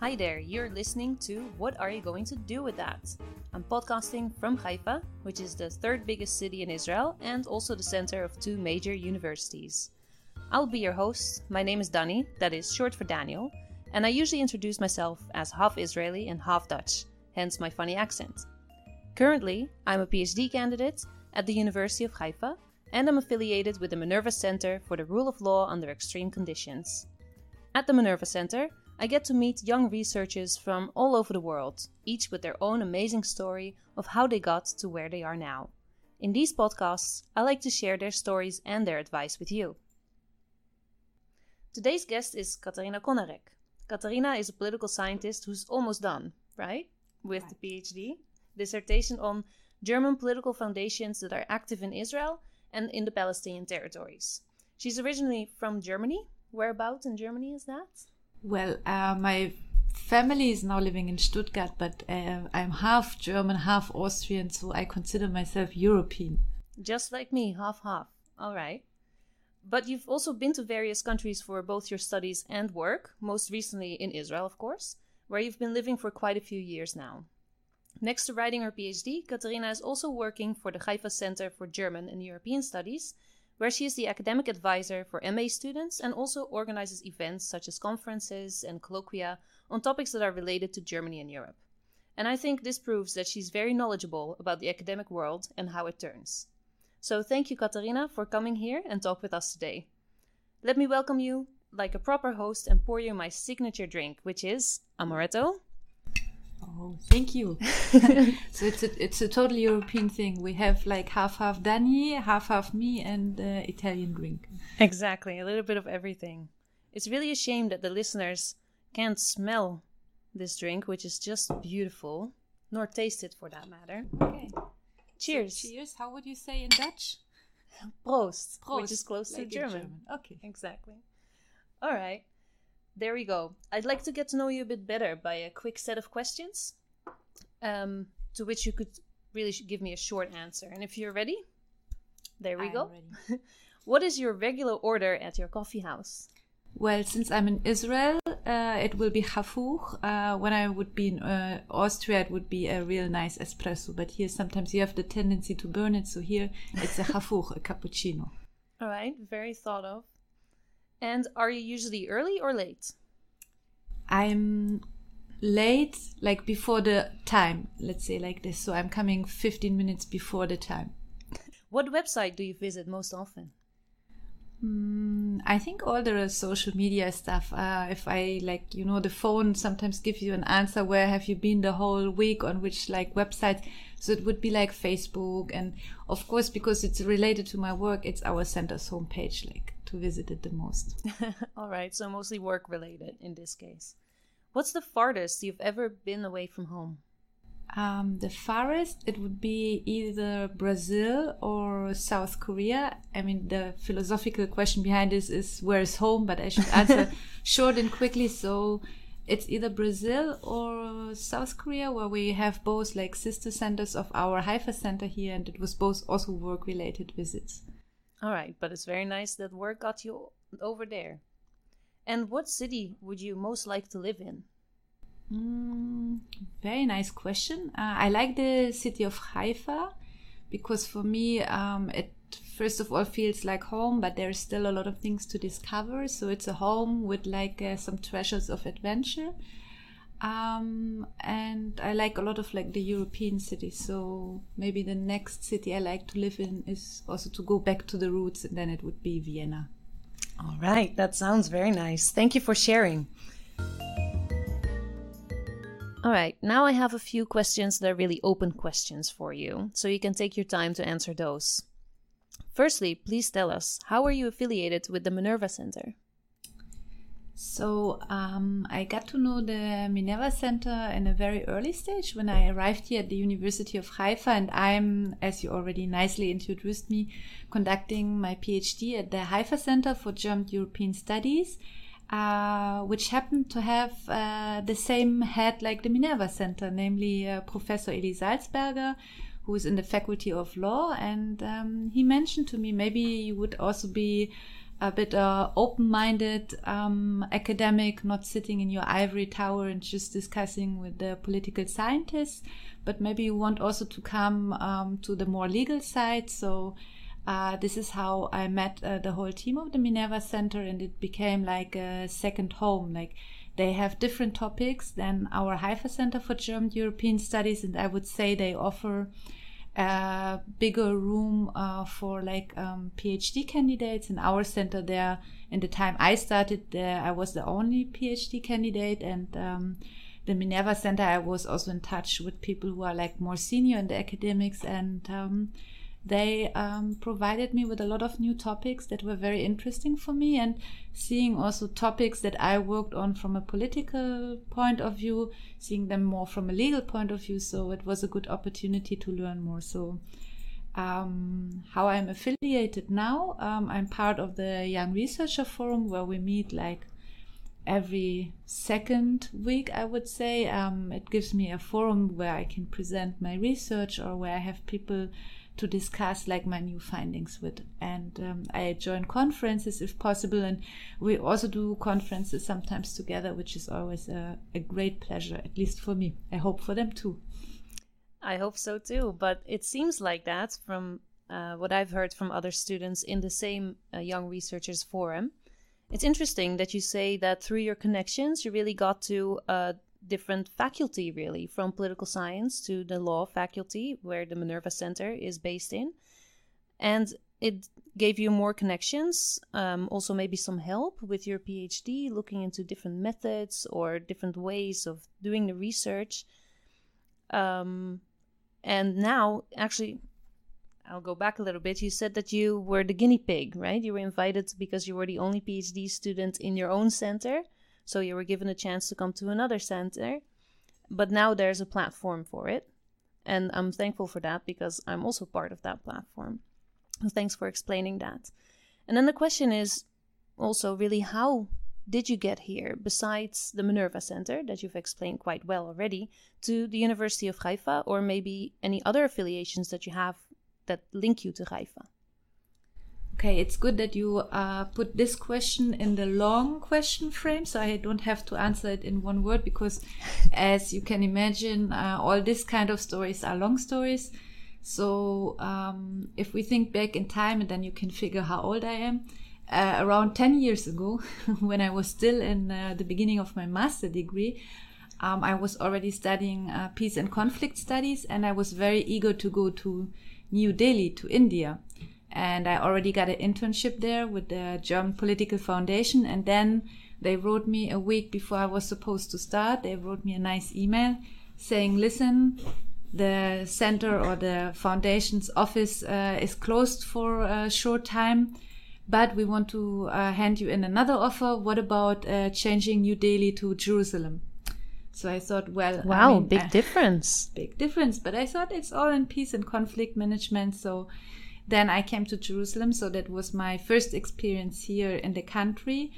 Hi there, you're listening to What Are You Going to Do With That? I'm podcasting from Haifa, which is the third biggest city in Israel and also the center of two major universities. I'll be your host. My name is Dani, that is short for Daniel, and I usually introduce myself as half Israeli and half Dutch, hence my funny accent. Currently, I'm a PhD candidate at the University of Haifa, and I'm affiliated with the Minerva Center for the Rule of Law under Extreme Conditions. At the Minerva Center, I get to meet young researchers from all over the world, each with their own amazing story of how they got to where they are now. In these podcasts, I like to share their stories and their advice with you. Today's guest is Katarina Konarek. Katarina is a political scientist who's almost done, right? With right. the PhD dissertation on German political foundations that are active in Israel and in the Palestinian territories. She's originally from Germany. Whereabouts in Germany is that? Well, uh, my family is now living in Stuttgart, but uh, I'm half German, half Austrian, so I consider myself European. Just like me, half half. All right. But you've also been to various countries for both your studies and work, most recently in Israel, of course, where you've been living for quite a few years now. Next to writing her PhD, Katarina is also working for the Haifa Center for German and European Studies, where she is the academic advisor for MA students and also organizes events such as conferences and colloquia on topics that are related to Germany and Europe. And I think this proves that she's very knowledgeable about the academic world and how it turns. So thank you, Katarina, for coming here and talk with us today. Let me welcome you like a proper host and pour you my signature drink, which is amaretto. Oh, thank you. so it's a it's a total European thing. We have like half half Dani, half half me, and uh, Italian drink. Exactly, a little bit of everything. It's really a shame that the listeners can't smell this drink, which is just beautiful, nor taste it for that matter. Okay. Cheers. So cheers. How would you say in Dutch? Prost, Prost which is close like to German. German. Okay. Exactly. All right. There we go. I'd like to get to know you a bit better by a quick set of questions, um, to which you could really give me a short answer. And if you're ready, there we I'm go. what is your regular order at your coffee house? Well, since I'm in Israel, uh, it will be hafuch. Uh, when I would be in uh, Austria, it would be a real nice espresso. But here, sometimes you have the tendency to burn it. So here, it's a hafuch, a cappuccino. All right, very thought of. And are you usually early or late? I'm late, like before the time, let's say like this. So I'm coming 15 minutes before the time. What website do you visit most often? Mm, I think all the social media stuff. Uh, if I like, you know, the phone sometimes gives you an answer. Where have you been the whole week? On which like website? So it would be like Facebook, and of course, because it's related to my work, it's our center's homepage, like to visit it the most. all right, so mostly work related in this case. What's the farthest you've ever been away from home? Um, the farthest it would be either Brazil or South Korea. I mean, the philosophical question behind this is where is home, but I should answer short and quickly. So it's either Brazil or South Korea, where we have both like sister centers of our Haifa center here, and it was both also work related visits. All right, but it's very nice that work got you over there. And what city would you most like to live in? Mm, very nice question. Uh, I like the city of Haifa because for me, um, it first of all feels like home, but there's still a lot of things to discover. So it's a home with like uh, some treasures of adventure. Um, and I like a lot of like the European cities. So maybe the next city I like to live in is also to go back to the roots, and then it would be Vienna. All right, that sounds very nice. Thank you for sharing. All right, now I have a few questions that are really open questions for you, so you can take your time to answer those. Firstly, please tell us how are you affiliated with the Minerva Center? So um, I got to know the Minerva Center in a very early stage when I arrived here at the University of Haifa, and I'm, as you already nicely introduced me, conducting my PhD at the Haifa Center for German European Studies uh, which happened to have uh, the same head like the Minerva Center, namely uh, Professor Eli Salzberger, who is in the Faculty of Law. And um, he mentioned to me maybe you would also be a bit uh, open-minded um, academic, not sitting in your ivory tower and just discussing with the political scientists, but maybe you want also to come um, to the more legal side. So uh, this is how I met uh, the whole team of the Minerva Center, and it became like a second home. Like they have different topics than our Haifa Center for German European Studies, and I would say they offer a bigger room uh, for like um, PhD candidates. In our center, there, in the time I started there, I was the only PhD candidate, and um, the Minerva Center, I was also in touch with people who are like more senior in the academics, and um, they um, provided me with a lot of new topics that were very interesting for me and seeing also topics that I worked on from a political point of view, seeing them more from a legal point of view. So it was a good opportunity to learn more. So, um, how I'm affiliated now, um, I'm part of the Young Researcher Forum where we meet like every second week, I would say. Um, it gives me a forum where I can present my research or where I have people to discuss like my new findings with. And um, i join conferences if possible and we also do conferences sometimes together which is always a, a great pleasure at least for me. I hope for them too. I hope so too. But it seems like that from uh, what i've heard from other students in the same uh, young researchers forum. It's interesting that you say that through your connections you really got to uh, different faculty, really, from political science to the law faculty, where the Minerva Center is based in. And it gave you more connections, um, also maybe some help with your PhD, looking into different methods or different ways of doing the research. Um, and now, actually, I'll go back a little bit. You said that you were the guinea pig, right? You were invited because you were the only PhD student in your own center. So you were given a chance to come to another center. But now there's a platform for it. And I'm thankful for that because I'm also part of that platform. So thanks for explaining that. And then the question is also really how did you get here, besides the Minerva Center that you've explained quite well already, to the University of Haifa, or maybe any other affiliations that you have that link you to Haifa? Okay, it's good that you uh, put this question in the long question frame, so I don't have to answer it in one word because, as you can imagine, uh, all this kind of stories are long stories. So um, if we think back in time, and then you can figure how old I am. Uh, around 10 years ago, when I was still in uh, the beginning of my master degree, um, I was already studying uh, peace and conflict studies, and I was very eager to go to New Delhi, to India and I already got an internship there with the German Political Foundation. And then they wrote me a week before I was supposed to start. They wrote me a nice email saying, "Listen, the center or the foundation's office uh, is closed for a short time." But we want to uh, hand you in another offer. What about uh, changing New Delhi to Jerusalem? So I thought, well, wow, I mean, big difference. Big difference. But I thought it's all in peace and conflict management. So then I came to Jerusalem. So that was my first experience here in the country.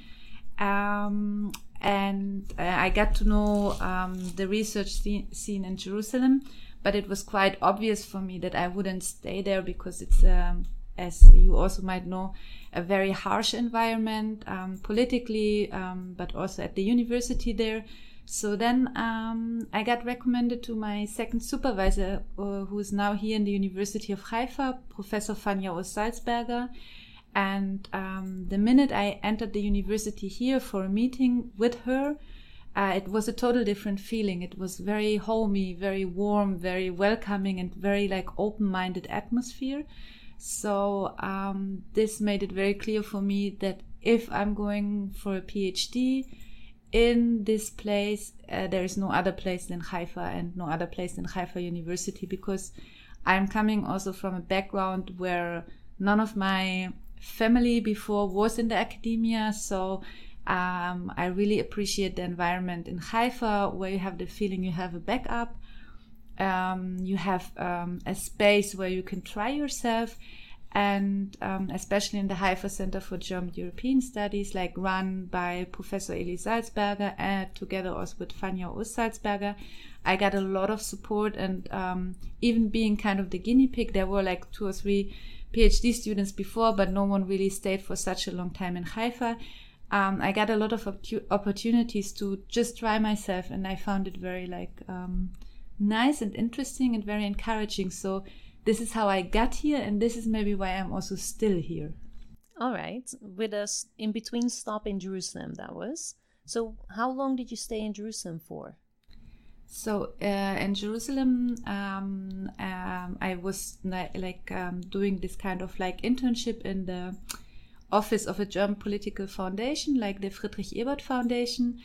Um, and uh, I got to know um, the research scene in Jerusalem. But it was quite obvious for me that I wouldn't stay there because it's, um, as you also might know, a very harsh environment um, politically, um, but also at the university there. So then um, I got recommended to my second supervisor, uh, who is now here in the University of Haifa, Professor Fania Salzberger. And um, the minute I entered the university here for a meeting with her, uh, it was a total different feeling. It was very homey, very warm, very welcoming, and very like open-minded atmosphere. So um, this made it very clear for me that if I'm going for a PhD, in this place, uh, there is no other place than Haifa and no other place than Haifa University because I'm coming also from a background where none of my family before was in the academia. So um, I really appreciate the environment in Haifa where you have the feeling you have a backup. Um, you have um, a space where you can try yourself and um, especially in the Haifa Center for German European Studies, like run by Professor Eli Salzberger and together also with Fania Salzberger, I got a lot of support and um, even being kind of the guinea pig, there were like two or three PhD students before, but no one really stayed for such a long time in Haifa. Um, I got a lot of opportunities to just try myself, and I found it very like um, nice and interesting and very encouraging. So this is how I got here, and this is maybe why I'm also still here. All right, with us in between stop in Jerusalem, that was. So, how long did you stay in Jerusalem for? So uh, in Jerusalem, um, um, I was like um, doing this kind of like internship in the office of a German political foundation, like the Friedrich Ebert Foundation.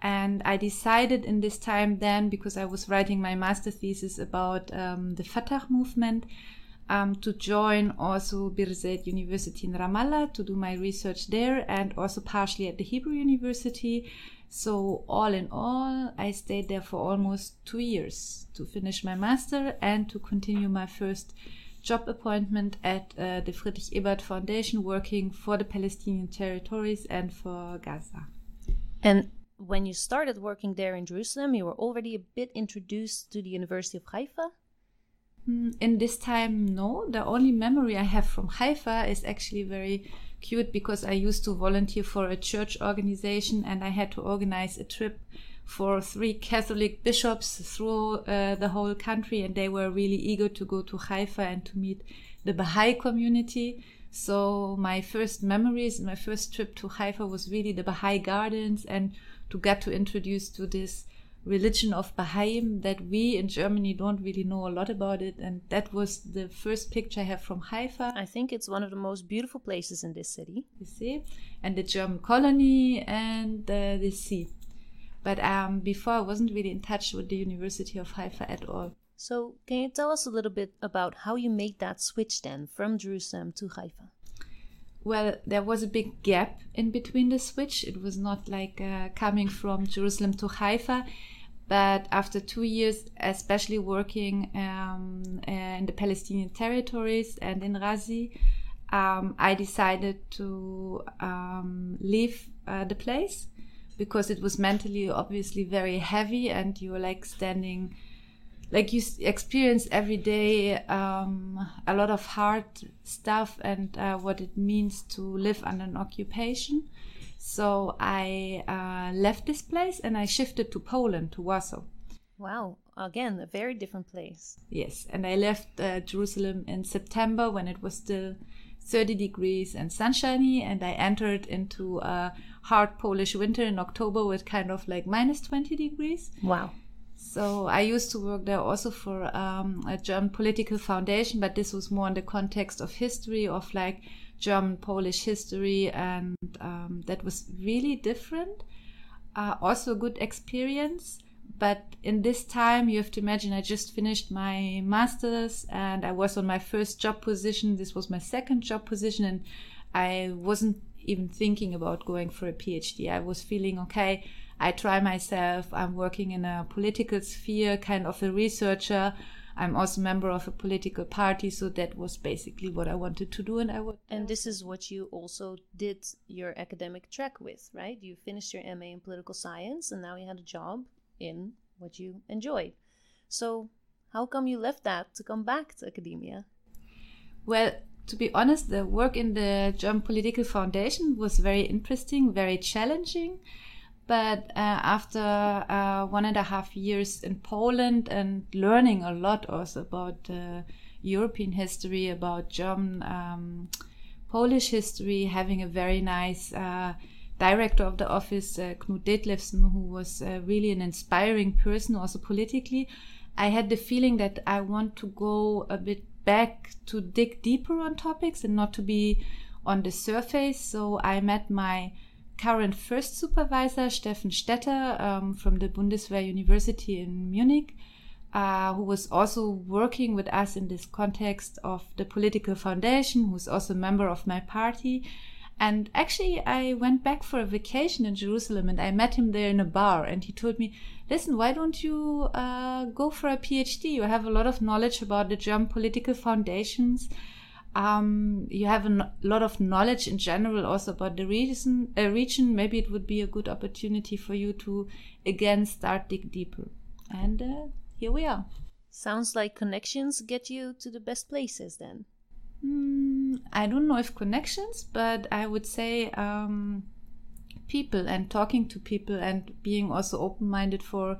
And I decided in this time then, because I was writing my master thesis about um, the Fatah movement, um, to join also Birzeit University in Ramallah to do my research there and also partially at the Hebrew University so, all in all, I stayed there for almost two years to finish my master and to continue my first job appointment at uh, the Friedrich Ebert Foundation, working for the Palestinian territories and for Gaza. And when you started working there in Jerusalem, you were already a bit introduced to the University of Haifa? Hmm, in this time, no. The only memory I have from Haifa is actually very cute because I used to volunteer for a church organization and I had to organize a trip for three Catholic bishops through uh, the whole country, and they were really eager to go to Haifa and to meet the Baha'i community. So my first memories, my first trip to Haifa was really the Baha'i gardens and to get to introduce to this religion of Baha'im that we in Germany don't really know a lot about it. And that was the first picture I have from Haifa. I think it's one of the most beautiful places in this city. You see? And the German colony and uh, the sea. But um, before, I wasn't really in touch with the University of Haifa at all. So, can you tell us a little bit about how you made that switch then from Jerusalem to Haifa? Well, there was a big gap in between the switch. It was not like uh, coming from Jerusalem to Haifa. But after two years, especially working um, uh, in the Palestinian territories and in Razi, um, I decided to um, leave uh, the place because it was mentally obviously very heavy and you were like standing like you experience every day um, a lot of hard stuff and uh, what it means to live under an occupation. So I uh, left this place and I shifted to Poland, to Warsaw. Wow, again, a very different place. Yes, and I left uh, Jerusalem in September when it was still 30 degrees and sunshiny, and I entered into a hard Polish winter in October with kind of like minus 20 degrees. Wow. So I used to work there also for um, a German political foundation, but this was more in the context of history, of like German Polish history, and um, that was really different. Uh, also a good experience. But in this time, you have to imagine I just finished my master's and I was on my first job position. This was my second job position, and I wasn't even thinking about going for a PhD. I was feeling okay I try myself. I'm working in a political sphere, kind of a researcher. I'm also a member of a political party, so that was basically what I wanted to do, and I would. And this is what you also did your academic track with, right? You finished your MA in political science, and now you had a job in what you enjoy. So, how come you left that to come back to academia? Well, to be honest, the work in the German Political Foundation was very interesting, very challenging. But uh, after uh, one and a half years in Poland and learning a lot also about uh, European history, about German, um, Polish history, having a very nice uh, director of the office, uh, Knut Dethlefsen, who was uh, really an inspiring person also politically, I had the feeling that I want to go a bit back to dig deeper on topics and not to be on the surface. So I met my current first supervisor, Stephan Stetter um, from the Bundeswehr University in Munich, uh, who was also working with us in this context of the political foundation, who's also a member of my party. And actually, I went back for a vacation in Jerusalem and I met him there in a bar. And he told me, Listen, why don't you uh, go for a PhD? You have a lot of knowledge about the German political foundations um, you have a lot of knowledge in general also about the region, uh, region. Maybe it would be a good opportunity for you to again start dig deeper. And uh, here we are. Sounds like connections get you to the best places then. Mm, I don't know if connections, but I would say um, people and talking to people and being also open minded for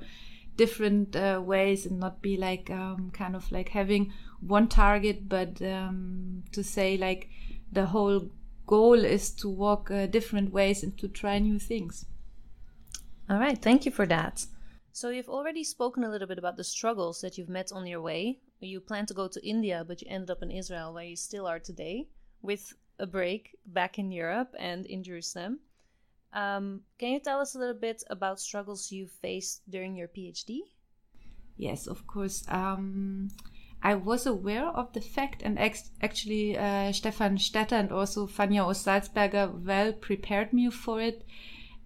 different uh, ways and not be like um, kind of like having one target, but um, to say like the whole goal is to walk uh, different ways and to try new things. All right, thank you for that. So, you've already spoken a little bit about the struggles that you've met on your way. You planned to go to India, but you ended up in Israel, where you still are today, with a break back in Europe and in Jerusalem. Um, can you tell us a little bit about struggles you faced during your PhD? Yes, of course. Um, I was aware of the fact, and ex- actually, uh, Stephan Stetter and also Fania Oz-Salzberger well prepared me for it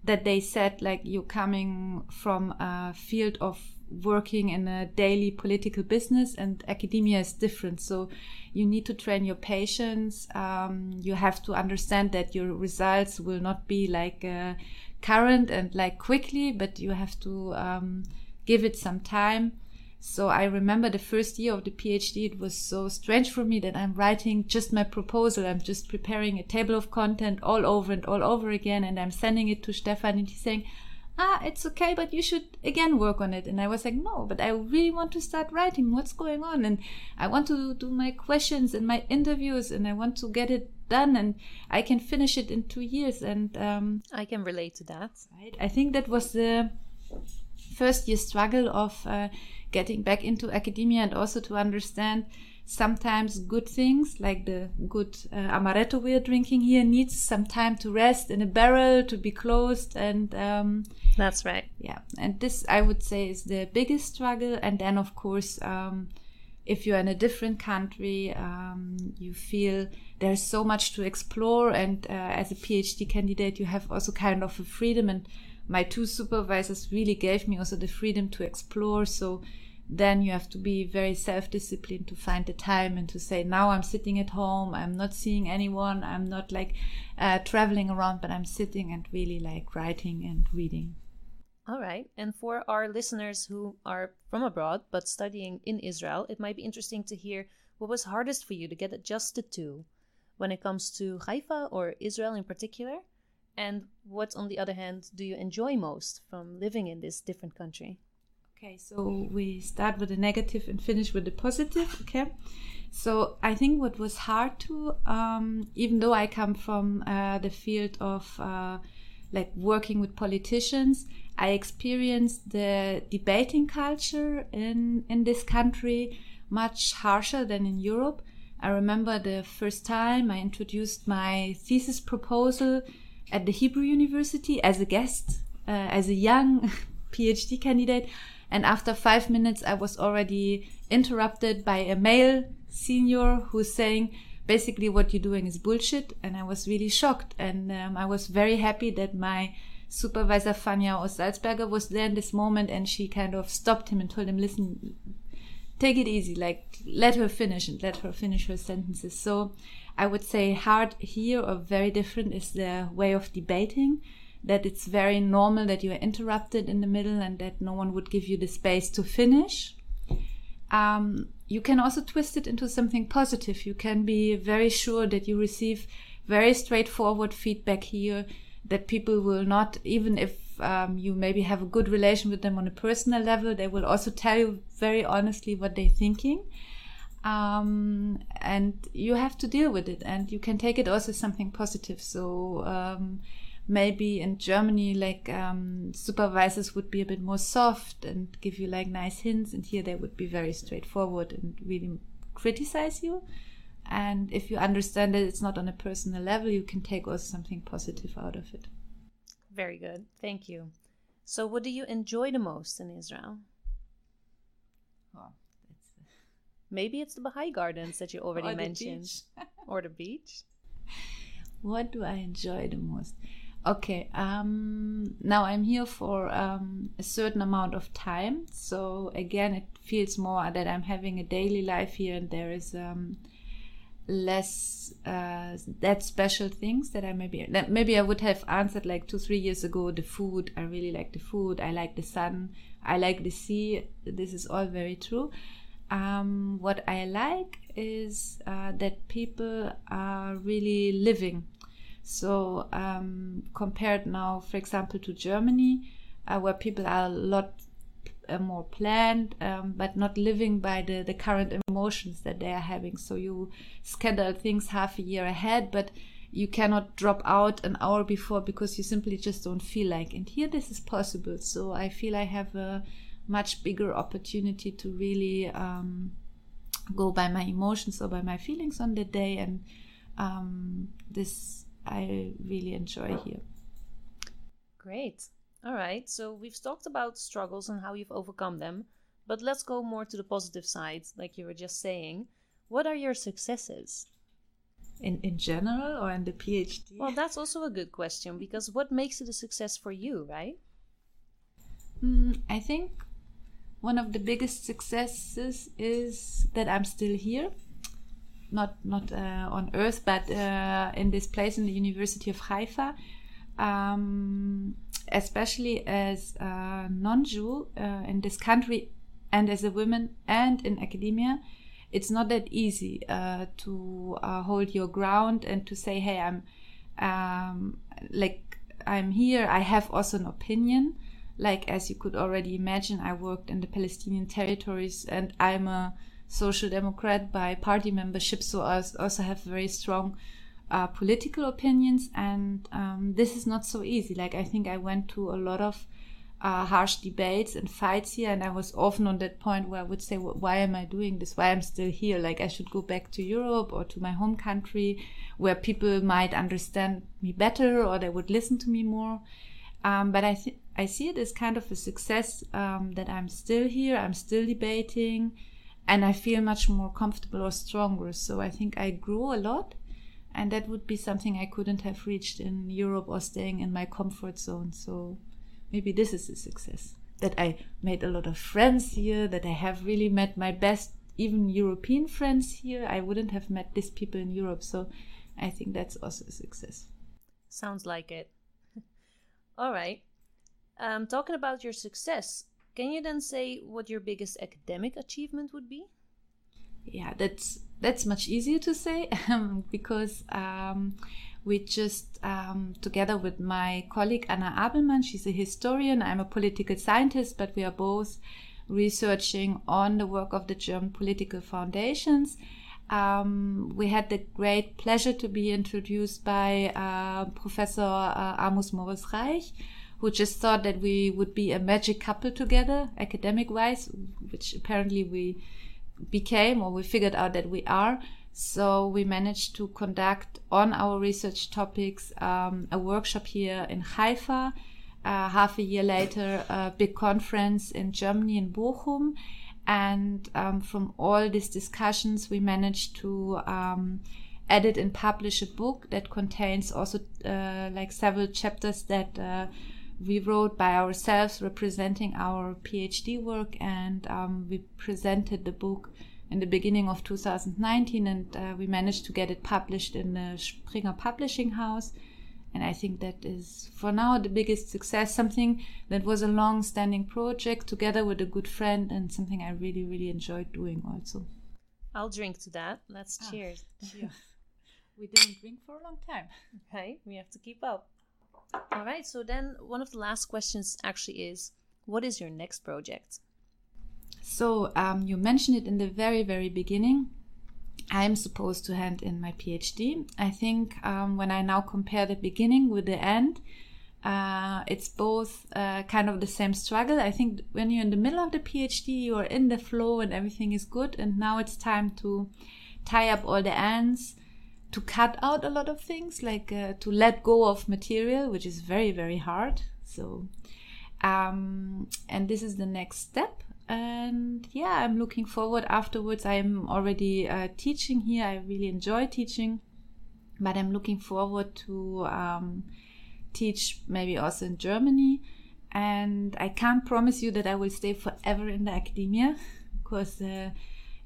that they said like you're coming from a field of working in a daily political business and academia is different. So you need to train your patience. Um, you have to understand that your results will not be like uh, current and like quickly but you have to um, give it some time. So I remember the first year of the PhD, it was so strange for me that I'm writing just my proposal. I'm just preparing a table of content all over and all over again, and I'm sending it to Stephan, and he's saying, ah, it's okay, but you should again work on it. And I was like, no, but I really want to start writing. What's going on? And I want to do my questions and my interviews, and I want to get it done, and I can finish it in two years. And um, I can relate to that. Right? I think that was the first year struggle of. Uh, getting back into academia and also to understand sometimes good things like the good uh, amaretto we're drinking here needs some time to rest in a barrel to be closed and um, that's right. yeah. And this i would say is the biggest struggle. And then of course um, if you're in a different country um, you feel there's so much to explore. And uh, as a phd candidate you have also kind of a freedom. And my two supervisors really gave me also the freedom to explore. So then you have to be very self disciplined to find the time and to say, now I'm sitting at home, I'm not seeing anyone, I'm not like uh, traveling around, but I'm sitting and really like writing and reading. All right. And for our listeners who are from abroad but studying in Israel, it might be interesting to hear what was hardest for you to get adjusted to when it comes to Haifa or Israel in particular. And what, on the other hand, do you enjoy most from living in this different country? Okay, so we start with the negative and finish with the positive. Okay, so I think what was hard to, um, even though I come from uh, the field of uh, like working with politicians, I experienced the debating culture in in this country much harsher than in Europe. I remember the first time I introduced my thesis proposal at the Hebrew University as a guest, uh, as a young PhD candidate. And after five minutes, I was already interrupted by a male senior who's saying, basically, what you're doing is bullshit. And I was really shocked. And um, I was very happy that my supervisor, Fania Oz-Salzberger, was there in this moment. And she kind of stopped him and told him, listen, take it easy. Like, let her finish and let her finish her sentences. So I would say hard here or very different is the way of debating that it's very normal that you are interrupted in the middle and that no one would give you the space to finish. Um, you can also twist it into something positive. You can be very sure that you receive very straightforward feedback here, that people will not, even if um, you maybe have a good relation with them on a personal level, they will also tell you very honestly what they're thinking. Um, and you have to deal with it, and you can take it also as something positive. So, um, maybe in Germany, like um, supervisors would be a bit more soft and give you like nice hints, and here they would be very straightforward and really criticize you. And if you understand that it's not on a personal level, you can take also something positive out of it. Very good. Thank you. So, what do you enjoy the most in Israel? Oh, Maybe it's the Baha'i gardens that you already mentioned, or the beach. What do I enjoy the most? Okay, um, now I'm here for um, a certain amount of time. So again, it feels more that I'm having a daily life here, and there is um, less uh, that special things that I maybe that maybe I would have answered like two three years ago. The food, I really like the food. I like the sun. I like the sea. This is all very true. um, what I like is uh, that people are really living. So, um, compared now, for example, to Germany, uh, where people are a lot uh, more planned, um, but not living by the, the current emotions that they are having. So, you schedule things half a year ahead, but you cannot drop out an hour before because you simply just don't feel like. And here, this is possible. So, I feel I have a much bigger opportunity to really um, go by my emotions or by my feelings on the day and um, this i really enjoy here. Great. All right. So we've talked about struggles and how you've overcome them but let's go more to the positive side like you were just saying. What are your successes? In in general or in the phd well that's also a good question because what makes it a success for you right? Mm, i think one of the biggest successes is that I'm still here, not not uh, on Earth, but uh, in this place in the University of Haifa. Um, especially as a non-Jew uh, in this country, and as a woman, and in academia, it's not that easy to hold your ground and to say, "Hey, I'm um, like I'm here. I have also an opinion." like as you could already imagine i worked in the palestinian territories and i'm a social democrat by party membership so i also have very strong uh, political opinions. And um, this is not so easy. Like i think i went to a lot of uh, harsh debates and fights here and i was often on that point where i would say why am i doing this? Why i'm still here? Like i should go back to europe or to my home country where people might understand me better or they would listen to me more. Um, but I I see it as kind of a success um, that I'm still here, I'm still debating, and I feel much more comfortable or stronger. So I think I grew a lot, and that would be something I couldn't have reached in Europe or staying in my comfort zone. So maybe this is a success that I made a lot of friends here, that I have really met my best, even European friends here. I wouldn't have met these people in Europe. So I think that's also a success. Sounds like it. All right. Um, talking about your success, can you then say what your biggest academic achievement would be? Yeah, that's that's much easier to say because um, we just um, together with my colleague Anna Abelmann, she's a historian, I'm a political scientist, but we are both researching on the work of the German political foundations. Um, we had the great pleasure to be introduced by uh, Professor uh, Amos Morris Reich, who just thought that we would be a magic couple together, academic wise, which apparently we became or we figured out that we are. So we managed to conduct on our research topics um, a workshop here in Haifa. Uh, half a year later, a big conference in Germany in Bochum. And um, from all these discussions, we managed to um, edit and publish a book that contains also uh, like several chapters that uh, we wrote by ourselves representing our PhD work, and um, we presented the book in the beginning of 2019, and uh, we managed to get it published in the Springer Publishing House. And I think that is, for now, the biggest success. Something that was a long standing project together with a good friend, and something I really, really enjoyed doing also. I'll drink to that. Let's ah, cheers. cheers. we didn't drink for a long time. Okay, we have to keep up. All right, so then one of the last questions actually is what is your next project? So um, you mentioned it in the very, very beginning. I'm supposed to hand in my PhD. I think um, when I now compare the beginning with the end, uh, it's both uh, kind of the same struggle. I think when you're in the middle of the PhD, you are in the flow and everything is good, and now it's time to tie up all the ends to cut out a lot of things, like uh, to let go of material, which is very, very hard. So, um, and this is the next step. And yeah, I'm looking forward afterwards. I'm already uh, teaching here. I really enjoy teaching, but I'm looking forward to um, teach maybe also in Germany. And I can't promise you that I will stay forever in the academia because uh,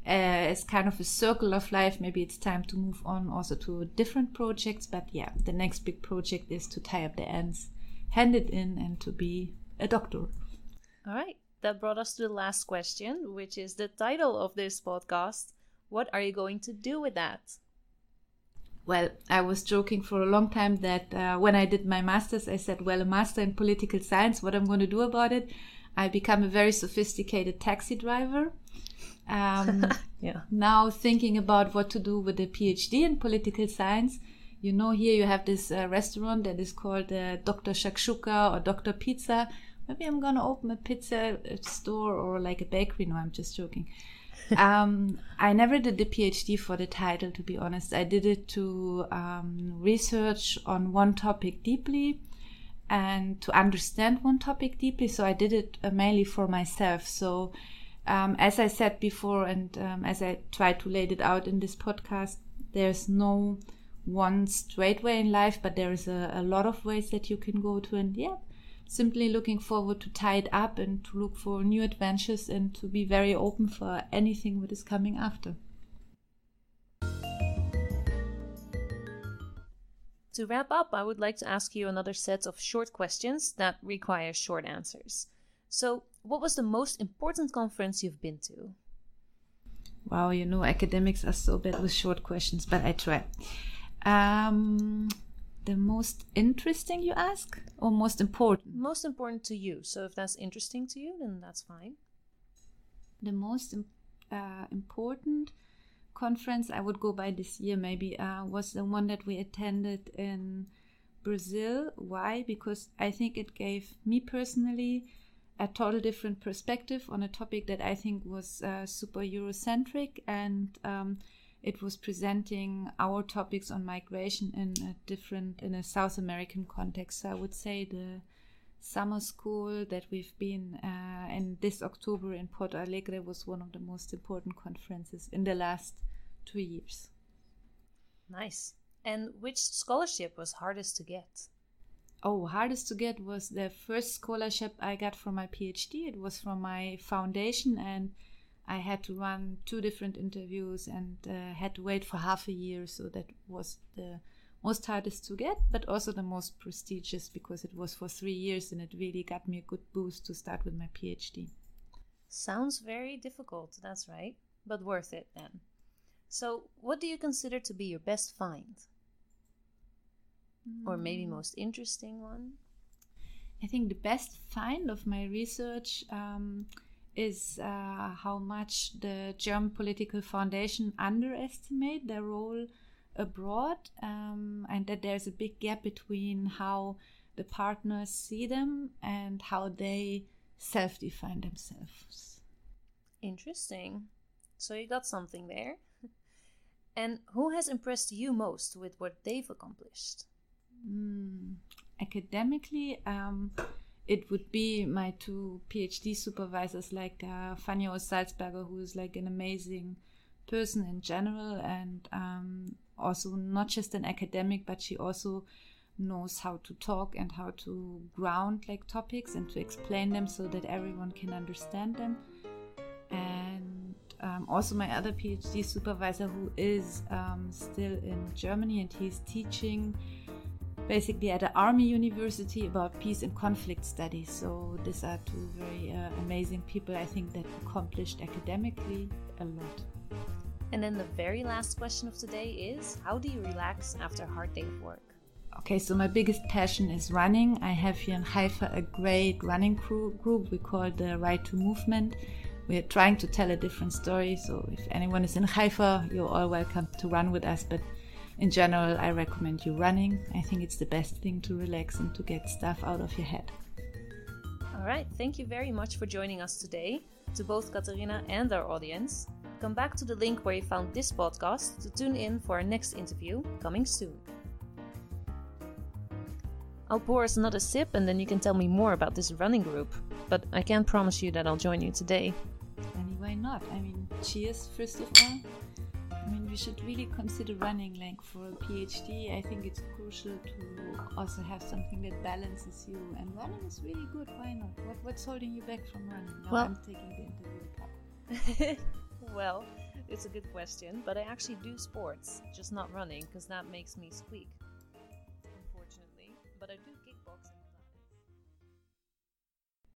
uh, as kind of a circle of life. Maybe it's time to move on also to different projects. But yeah, the next big project is to tie up the ends, hand it in, and to be a doctor. All right. that brought us to the last question, which is the title of this podcast. What are you going to do with that? Well, I was joking for a long time that uh, when I did my master's, I said, well, a master in political science, what I'm going to do about it? I become a very sophisticated taxi driver. Um, yeah. Now thinking about what to do with a PhD in political science. You know, here you have this uh, restaurant that is called uh, Dr. Shakshuka or Dr. Pizza. Maybe I'm going to open a pizza uh, store or like a bakery. No, I'm just joking um, I never did the PhD for the title, to be honest. I did it to um, research on one topic deeply and to understand one topic deeply. So I did it uh, mainly for myself. So, um, as I said before, and um, as I tried to lay it out in this podcast, there's no one straight way in life, but there is a, a lot of ways that you can go to. And yeah, simply looking forward to tie it up and to look for new adventures and to be very open for anything that is coming after. To wrap up, I would like to ask you another set of short questions that require short answers. So, what was the most important conference you've been to? Wow, you know, academics are so bad with short questions, but I try. Um, the most interesting you ask? Or most important? Most important to you. So if that's interesting to you then that's fine. The most uh, important conference i would go by this year maybe uh, was the one that we attended in brazil. Why? Because i think it gave me personally a total different perspective on a topic that i think was uh, super eurocentric and um, it was presenting our topics on migration in a different in a South American context. So I would say the summer school that we've been uh, in this October in Porto Alegre was one of the most important conferences in the last two years. Nice. And which scholarship was hardest to get? Oh, hardest to get was the first scholarship I got for my PhD. It was from my foundation and I had to run two different interviews and uh, had to wait for half a year. So that was the most hardest to get, but also the most prestigious because it was for three years and it really got me a good boost to start with my PhD. Sounds very difficult, that's right, but worth it then. So, what do you consider to be your best find? Mm. Or maybe hmm. most interesting one? I think the best find of my research. Um, is uh, how much the German political foundation underestimate their role abroad, um, and that there's a big gap between how the partners see them and how they self-define themselves. Interesting. So you got something there. and who has impressed you most with what they've accomplished? Mm, academically, um, it would be my two PhD supervisors, like uh, Fania Salzberger, who is like an amazing person in general, and um, also not just an academic, but she also knows how to talk and how to ground like topics and to explain them so that everyone can understand them. And um, also my other PhD supervisor, who is um, still in Germany and he's teaching basically at an army university about peace and conflict studies. So these are two very uh, amazing people, I think, that accomplished academically a lot. And then the very last question of today is how do you relax after a hard day of work? Okay, so my biggest passion is running. I have here in Haifa a great running crew, group we call the Right to Movement. We are trying to tell a different story, so if anyone is in Haifa, you're all welcome to run with us. But in general, I recommend you running. I think it's the best thing to relax and to get stuff out of your head. All right, thank you very much for joining us today. To both Katarina and our audience, come back to the link where you found this podcast to tune in for our next interview coming soon. I'll pour us another sip and then you can tell me more about this running group, but I can't promise you that I'll join you today. Anyway, not. I mean, cheers, first of all we should really consider running like for a PhD. I think it's crucial to also have something that balances you. And running is really good. Why not? What, what's holding you back from running? Now well, I'm taking the interview part. well, it's a good question, but I actually do sports, just not running, because that makes me squeak, unfortunately. But I do